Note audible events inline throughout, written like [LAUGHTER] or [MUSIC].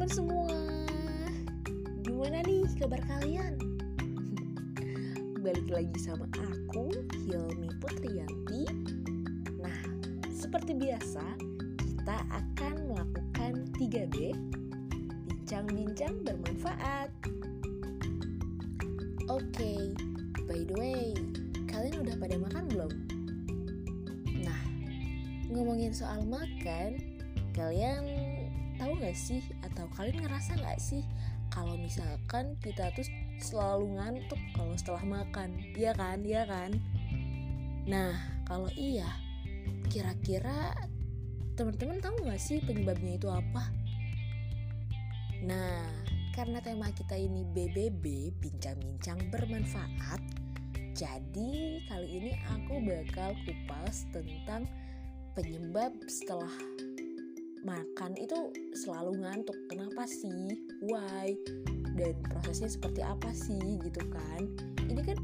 teman-teman semua Gimana nih kabar kalian? Balik lagi sama aku, Hilmi Putriyanti Nah, seperti biasa kita akan melakukan 3B Bincang-bincang bermanfaat Oke, by the way, kalian udah pada makan belum? Nah, ngomongin soal makan, kalian tahu gak sih? Atau kalian ngerasa gak sih? Kalau misalkan kita tuh selalu ngantuk kalau setelah makan. Iya kan? Iya kan? Nah kalau iya kira-kira teman-teman tahu gak sih penyebabnya itu apa? Nah karena tema kita ini BBB bincang-bincang bermanfaat jadi kali ini aku bakal kupas tentang penyebab setelah makan itu selalu ngantuk. Kenapa sih? Why? Dan prosesnya seperti apa sih? Gitu kan. Ini kan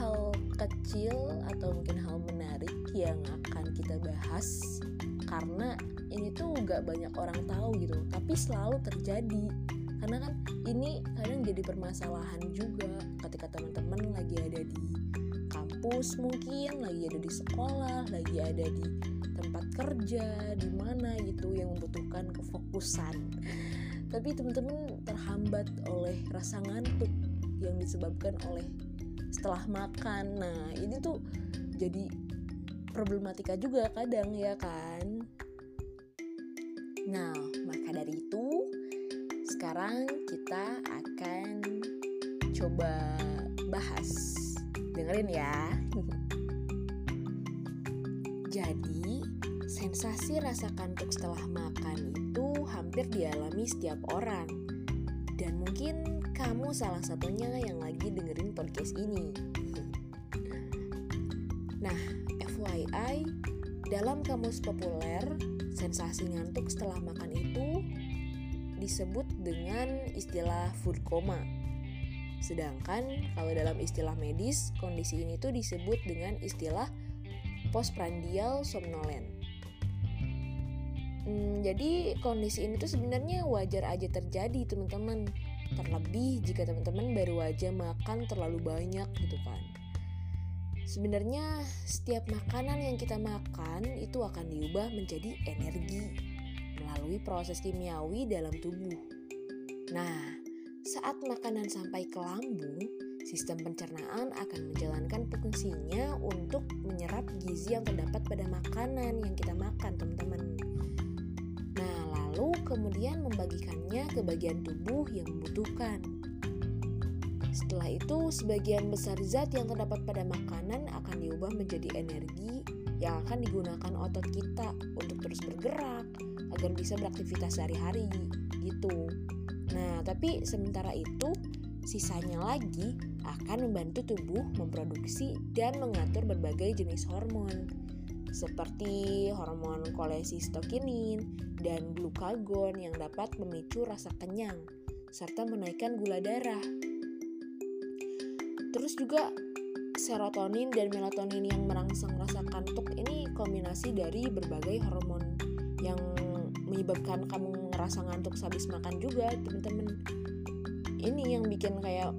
hal kecil atau mungkin hal menarik yang akan kita bahas karena ini tuh gak banyak orang tahu gitu. Tapi selalu terjadi. Karena kan ini kadang jadi permasalahan juga ketika teman-teman lagi ada di kampus mungkin lagi ada di sekolah lagi ada di kerja di mana gitu yang membutuhkan kefokusan. Tapi teman-teman terhambat oleh rasa ngantuk yang disebabkan oleh setelah makan. Nah ini tuh jadi problematika juga kadang ya kan? Nah maka dari itu sekarang kita akan coba bahas. Dengerin ya Sensasi rasa kantuk setelah makan itu hampir dialami setiap orang. Dan mungkin kamu salah satunya yang lagi dengerin podcast ini. Nah, FYI, dalam kamus populer, sensasi ngantuk setelah makan itu disebut dengan istilah food coma. Sedangkan kalau dalam istilah medis, kondisi ini tuh disebut dengan istilah postprandial somnolent. Hmm, jadi kondisi ini tuh sebenarnya wajar aja terjadi teman-teman. Terlebih jika teman-teman baru aja makan terlalu banyak gitu kan. Sebenarnya setiap makanan yang kita makan itu akan diubah menjadi energi melalui proses kimiawi dalam tubuh. Nah, saat makanan sampai ke lambung, sistem pencernaan akan menjalankan fungsinya untuk menyerap gizi yang terdapat pada makanan yang kita makan, teman-teman lalu kemudian membagikannya ke bagian tubuh yang membutuhkan. Setelah itu, sebagian besar zat yang terdapat pada makanan akan diubah menjadi energi yang akan digunakan otot kita untuk terus bergerak agar bisa beraktivitas sehari-hari gitu. Nah, tapi sementara itu sisanya lagi akan membantu tubuh memproduksi dan mengatur berbagai jenis hormon seperti hormon kolesistokinin dan glukagon yang dapat memicu rasa kenyang serta menaikkan gula darah. Terus juga serotonin dan melatonin yang merangsang rasa kantuk ini kombinasi dari berbagai hormon yang menyebabkan kamu ngerasa ngantuk sehabis makan juga, teman-teman. Ini yang bikin kayak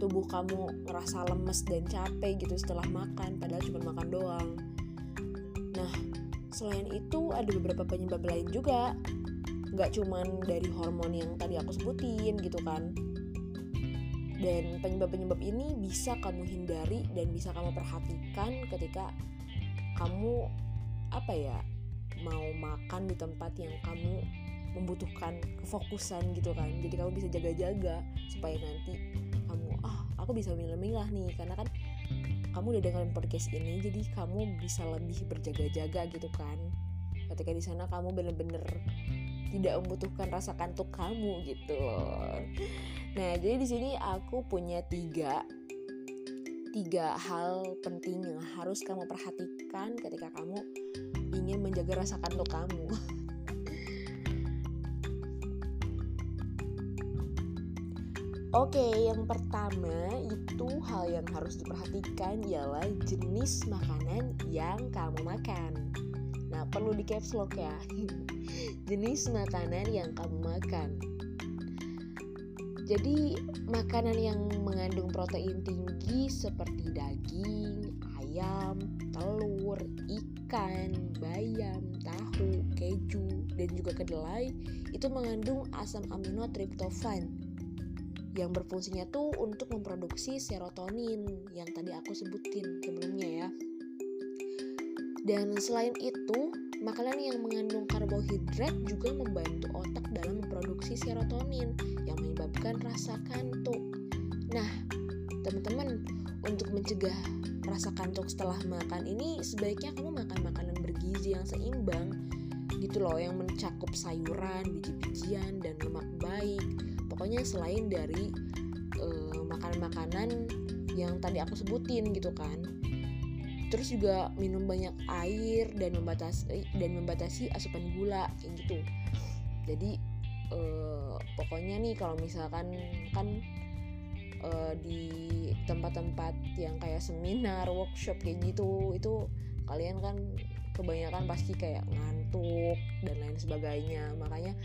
tubuh kamu ngerasa lemes dan capek gitu setelah makan padahal cuma makan doang Nah, selain itu ada beberapa penyebab lain juga. Nggak cuman dari hormon yang tadi aku sebutin gitu kan. Dan penyebab-penyebab ini bisa kamu hindari dan bisa kamu perhatikan ketika kamu apa ya mau makan di tempat yang kamu membutuhkan kefokusan gitu kan jadi kamu bisa jaga-jaga supaya nanti kamu ah aku bisa milah-milah nih karena kan kamu udah dengerin podcast ini jadi kamu bisa lebih berjaga-jaga gitu kan. Ketika di sana kamu bener-bener tidak membutuhkan rasa kantuk kamu gitu. Nah jadi di sini aku punya tiga tiga hal penting yang harus kamu perhatikan ketika kamu ingin menjaga rasa kantuk kamu [LAUGHS] Oke, yang pertama itu hal yang harus diperhatikan ialah jenis makanan yang kamu makan. Nah, perlu di caps lock ya. [LAUGHS] jenis makanan yang kamu makan. jadi makanan yang mengandung protein tinggi seperti daging, ayam, telur, ikan, bayam, tahu, keju, dan juga kedelai itu mengandung asam amino triptofan yang berfungsinya tuh untuk memproduksi serotonin yang tadi aku sebutin sebelumnya ya. Dan selain itu, makanan yang mengandung karbohidrat juga membantu otak dalam memproduksi serotonin yang menyebabkan rasa kantuk. Nah, teman-teman, untuk mencegah rasa kantuk setelah makan ini sebaiknya kamu makan makanan bergizi yang seimbang gitu loh yang mencakup sayuran, biji-bijian dan lemak baik. Pokoknya selain dari uh, makanan-makanan yang tadi aku sebutin gitu kan. Terus juga minum banyak air dan membatasi dan membatasi asupan gula kayak gitu. Jadi uh, pokoknya nih kalau misalkan kan uh, di tempat-tempat yang kayak seminar, workshop kayak gitu itu kalian kan kebanyakan pasti kayak ngantuk dan lain sebagainya makanya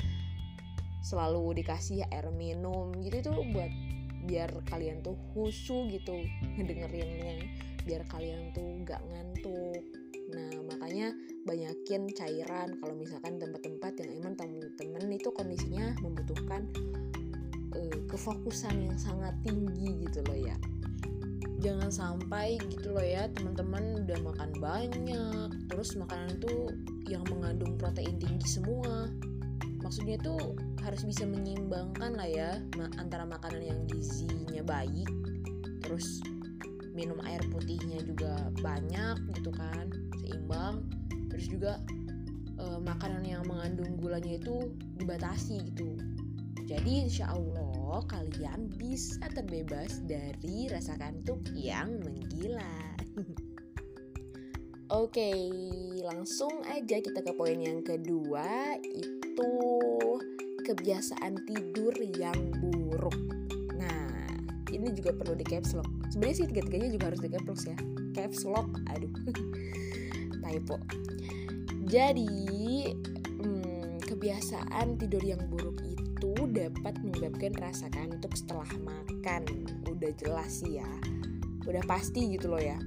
selalu dikasih air minum. Gitu itu buat biar kalian tuh husu gitu ngedengerinnya. Biar kalian tuh gak ngantuk. Nah makanya banyakin cairan. Kalau misalkan tempat-tempat yang emang temen-temen itu kondisinya membutuhkan uh, kefokusan yang sangat tinggi gitu loh ya. Jangan sampai gitu loh ya teman-teman udah makan banyak terus makanan itu yang mengandung protein tinggi semua maksudnya itu harus bisa menyeimbangkan lah ya antara makanan yang gizinya baik terus minum air putihnya juga banyak gitu kan seimbang. Terus juga e, makanan yang mengandung gulanya itu dibatasi gitu. Jadi insya Allah kalian bisa terbebas dari rasa kantuk yang menggila. [LAUGHS] Oke, langsung aja kita ke poin yang kedua. Itu kebiasaan tidur yang buruk. Nah, ini juga perlu di caps lock. Sebenarnya sih tiga-tiganya juga harus di caps lock ya. Caps lock, aduh, [LAUGHS] typo. Jadi, hmm, kebiasaan tidur yang buruk itu itu dapat menyebabkan rasa kantuk setelah makan. Udah jelas sih ya. Udah pasti gitu loh ya.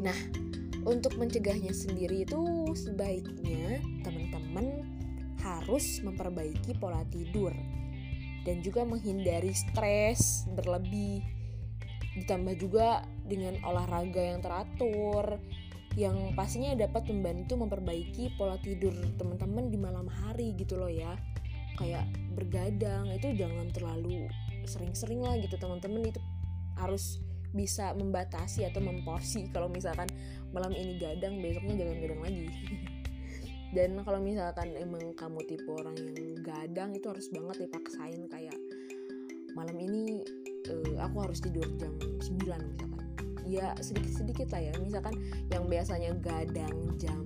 Nah, untuk mencegahnya sendiri itu sebaiknya harus memperbaiki pola tidur dan juga menghindari stres berlebih. Ditambah juga dengan olahraga yang teratur yang pastinya dapat membantu memperbaiki pola tidur teman-teman di malam hari gitu loh ya kayak bergadang itu jangan terlalu sering-sering lah gitu teman-teman itu harus bisa membatasi atau memporsi kalau misalkan malam ini gadang besoknya jangan gadang lagi [LAUGHS] dan kalau misalkan emang kamu tipe orang yang gadang itu harus banget dipaksain kayak malam ini uh, aku harus tidur jam 9 misalkan. Ya sedikit-sedikit lah ya. Misalkan yang biasanya gadang jam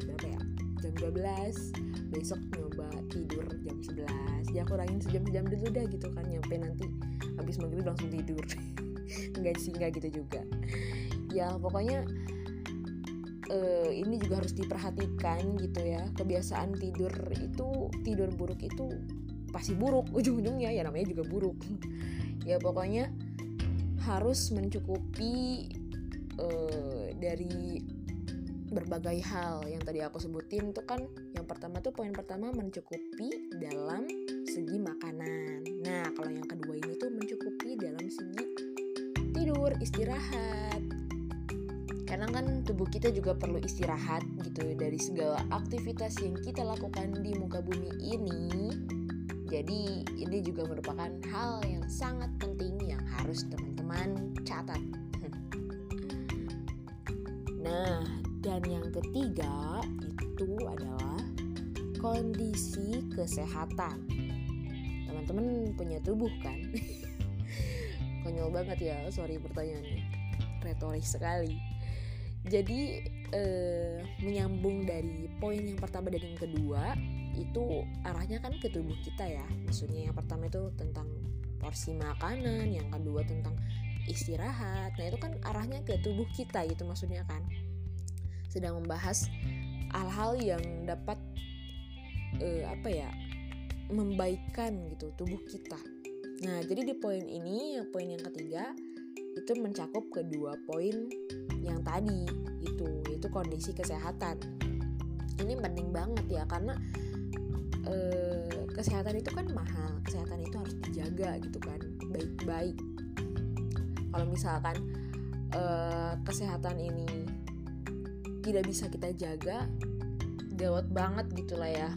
berapa ya? Jam 12 besok nyoba tidur jam 11 ya kurangin sejam-sejam dulu dah gitu kan. Nyampe nanti habis maghrib langsung tidur. [LAUGHS] Enggak sih enggak gitu juga. Ya pokoknya uh, ini juga harus diperhatikan gitu ya kebiasaan tidur itu tidur buruk itu pasti buruk [LAUGHS] ujung-ujungnya ya namanya juga buruk [LAUGHS] ya pokoknya harus mencukupi uh, dari berbagai hal yang tadi aku sebutin itu kan yang pertama tuh poin pertama mencukupi dalam segi makanan. Nah, kalau yang kedua ini tuh mencukupi dalam segi tidur, istirahat. Karena kan tubuh kita juga perlu istirahat gitu dari segala aktivitas yang kita lakukan di muka bumi ini. Jadi, ini juga merupakan hal yang sangat penting yang harus teman-teman catat. [LAUGHS] Nah, dan yang ketiga itu adalah kondisi kesehatan. Teman-teman punya tubuh kan? [LAUGHS] Konyol banget ya, sorry pertanyaannya. Retoris sekali. Jadi eh, menyambung dari poin yang pertama dan yang kedua itu arahnya kan ke tubuh kita ya. Maksudnya yang pertama itu tentang porsi makanan, yang kedua tentang istirahat. Nah, itu kan arahnya ke tubuh kita gitu maksudnya kan sedang membahas hal-hal yang dapat uh, apa ya membaikkan gitu tubuh kita. Nah, jadi di poin ini, poin yang ketiga itu mencakup kedua poin yang tadi itu yaitu kondisi kesehatan. Ini penting banget ya karena eh, kesehatan itu kan mahal, kesehatan itu harus dijaga gitu kan baik-baik. Kalau misalkan eh, kesehatan ini tidak bisa kita jaga, gawat banget gitulah ya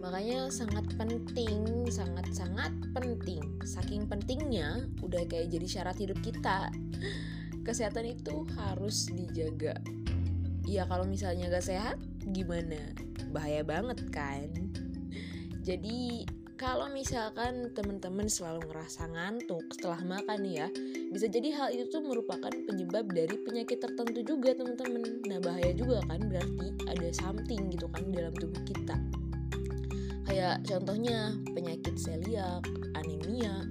makanya sangat penting sangat-sangat penting. Saking pentingnya udah kayak jadi syarat hidup kita. [LAUGHS] Kesehatan itu harus dijaga. Ya kalau misalnya gak sehat gimana? Bahaya banget kan? Jadi kalau misalkan teman-teman selalu ngerasa ngantuk setelah makan ya bisa jadi hal itu tuh merupakan penyebab dari penyakit tertentu juga teman-teman. Nah bahaya juga kan berarti ada something gitu kan dalam tubuh kita kayak contohnya penyakit celiak anemia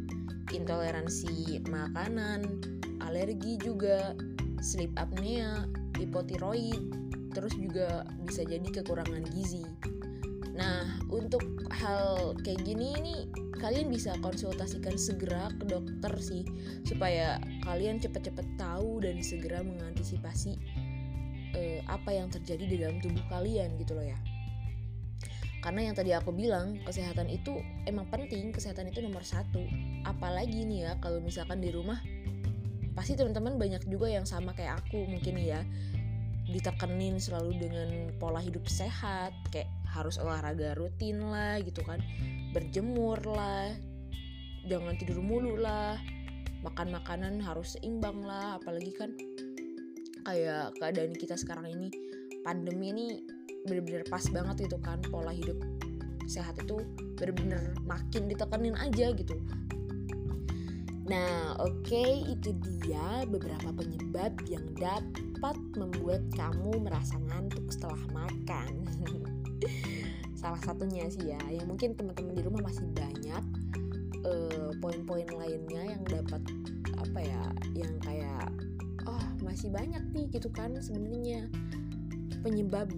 intoleransi makanan alergi juga sleep apnea hipotiroid terus juga bisa jadi kekurangan gizi Nah, untuk hal kayak gini ini kalian bisa konsultasikan segera ke dokter sih supaya kalian cepet-cepet tahu dan segera mengantisipasi eh, apa yang terjadi di dalam tubuh kalian gitu loh ya. Karena yang tadi aku bilang kesehatan itu emang penting, kesehatan itu nomor satu. Apalagi nih ya kalau misalkan di rumah pasti teman-teman banyak juga yang sama kayak aku mungkin ya. Ditekenin selalu dengan pola hidup sehat kayak harus olahraga rutin lah gitu kan. Berjemur lah jangan tidur mulu lah makan makanan harus seimbang lah. Apalagi kan kayak keadaan kita sekarang ini pandemi ini bener-bener pas banget gitu kan pola hidup sehat itu bener-bener makin ditekenin aja gitu Nah, oke, okay, itu dia beberapa penyebab yang dapat membuat kamu merasa ngantuk setelah makan. [LAUGHS] salah satunya sih ya yang mungkin teman-teman di rumah masih banyak uh, poin-poin lainnya yang dapat apa ya yang kayak oh masih banyak nih gitu kan sebenarnya penyebab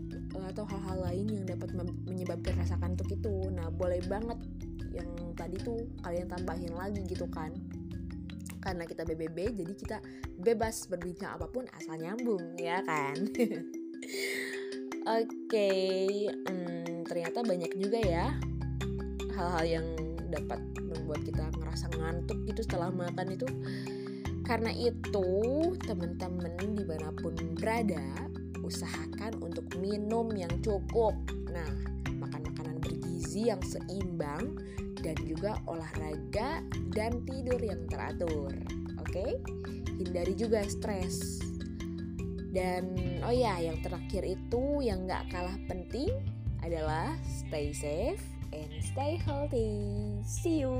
atau hal-hal lain yang dapat menyebabkan rasa kantuk itu. Nah boleh banget yang tadi tuh kalian tambahin lagi gitu kan. Karena kita BBB jadi kita bebas berbincang apa pun asal nyambung ya kan? [LAUGHS] Oke, okay, hmm, ternyata banyak juga ya hal-hal yang dapat membuat kita ngerasa ngantuk gitu setelah makan itu. Karena itu, teman-teman di mana pun berada, usahakan untuk minum yang cukup. Nah, makan makanan bergizi yang seimbang dan juga olahraga dan tidur yang teratur. Oke, okay? hindari juga stres dan oh ya, yang terakhir itu yang gak kalah penting adalah stay safe and stay healthy. See you.